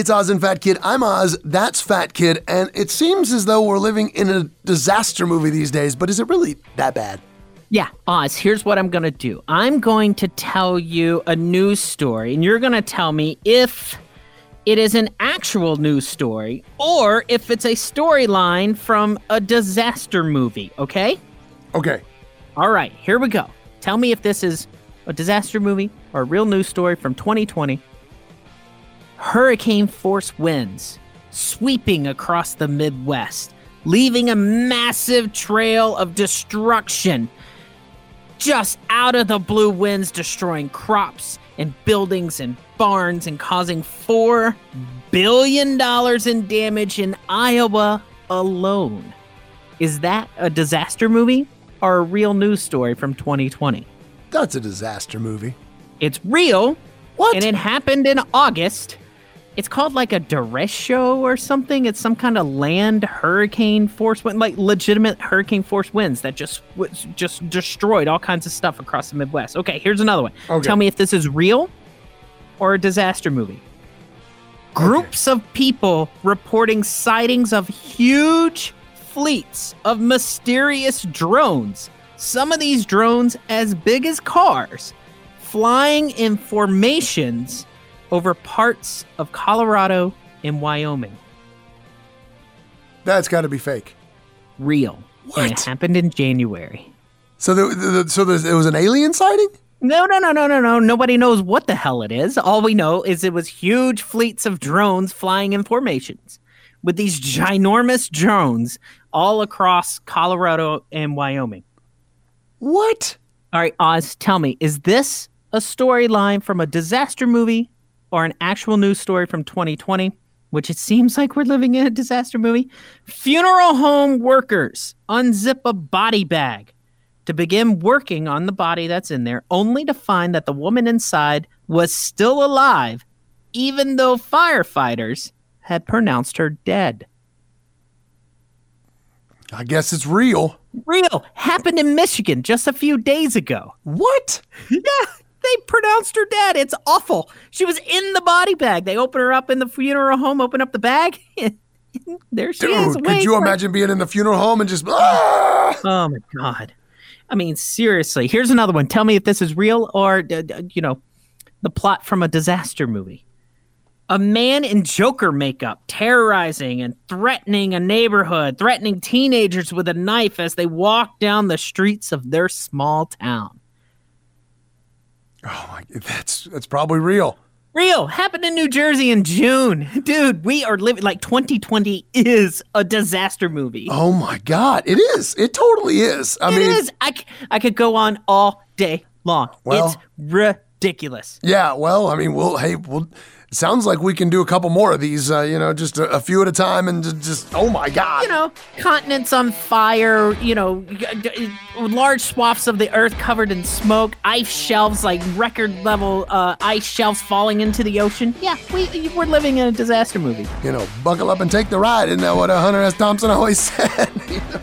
It's Oz and Fat Kid. I'm Oz. That's Fat Kid. And it seems as though we're living in a disaster movie these days, but is it really that bad? Yeah, Oz, here's what I'm going to do. I'm going to tell you a news story, and you're going to tell me if it is an actual news story or if it's a storyline from a disaster movie, okay? Okay. All right, here we go. Tell me if this is a disaster movie or a real news story from 2020 hurricane force winds sweeping across the Midwest, leaving a massive trail of destruction. Just out of the blue winds, destroying crops and buildings and barns and causing $4 billion in damage in Iowa alone. Is that a disaster movie or a real news story from 2020? That's a disaster movie. It's real. What? And it happened in August. It's called like a derecho or something. It's some kind of land hurricane force wind, like legitimate hurricane force winds that just was just destroyed all kinds of stuff across the Midwest. Okay, here's another one. Okay. Tell me if this is real or a disaster movie. Groups of people reporting sightings of huge fleets of mysterious drones. Some of these drones as big as cars, flying in formations over parts of Colorado and Wyoming. That's got to be fake. Real. And it happened in January. So, the, the, so there's, it was an alien sighting? No, no, no, no, no, no. Nobody knows what the hell it is. All we know is it was huge fleets of drones flying in formations with these ginormous drones all across Colorado and Wyoming. What? All right, Oz, tell me, is this a storyline from a disaster movie or an actual news story from 2020? Which it seems like we're living in a disaster movie. Funeral home workers unzip a body bag to begin working on the body that's in there, only to find that the woman inside was still alive, even though firefighters had pronounced her dead. I guess it's real. Real happened in Michigan just a few days ago. What? Yeah, they pronounced her dead. It's awful. She was in the body bag. They open her up in the funeral home, open up the bag. there she is. Dude, could waiting you imagine being in the funeral home and just. Ah! Oh my god. I mean, seriously. Here's another one. Tell me if this is real or, uh, you know, the plot from a disaster movie. A man in Joker makeup terrorizing and threatening a neighborhood, threatening teenagers with a knife as they walk down the streets of their small town. Oh my, that's that's probably real. Real happened in New Jersey in June. Dude, we are living like 2020 is a disaster movie. Oh my God, it is. It totally is. I It mean, I I, c- I could go on all day long. Well- it's ridiculous. yeah. Well, I mean, we'll. Hey, we'll. It sounds like we can do a couple more of these. Uh, you know, just a, a few at a time, and ju- just. Oh my God. You know, continents on fire, you know, g- g- large swaths of the earth covered in smoke, ice shelves, like record level uh, ice shelves falling into the ocean. Yeah, we, we're living in a disaster movie. You know, buckle up and take the ride. Isn't that what uh, Hunter S. Thompson always said? You know?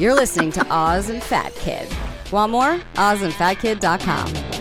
You're listening to Oz and Fat Kid. Want more? OzandFatKid.com.